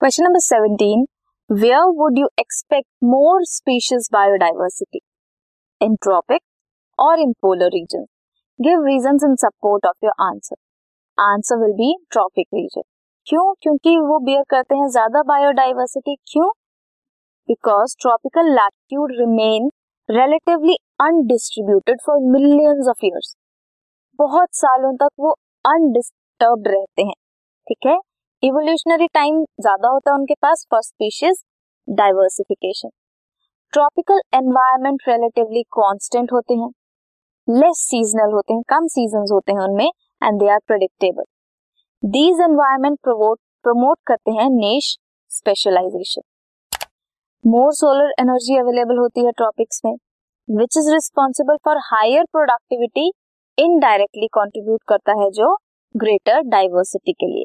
Question number seventeen where would you expect more species biodiversity in tropic or in polar region give reason in support of your answer answer will be tropic region क्यों? क्योंकि वो bear करते हैं ज़्यादा biodiversity क्यों? Because tropical latitude remain relatively undisturbed for millions of years बहुत सालों तक वो अनडिस्टर्ब रहते हैं. ठीक है? इवोल्यूशनरी टाइम ज़्यादा होता है उनके पास first species diversification tropical environment relatively constant होते हैं. लेस सीजनल होते हैं, कम सीज़न होते हैं उनमें and they are predictable these environment promote करते हैं niche specialization more solar energy available होती है ट्रॉपिक्स में which is responsible for higher productivity indirectly contribute करता है जो ग्रेटर डाइवर्सिटी के लिए.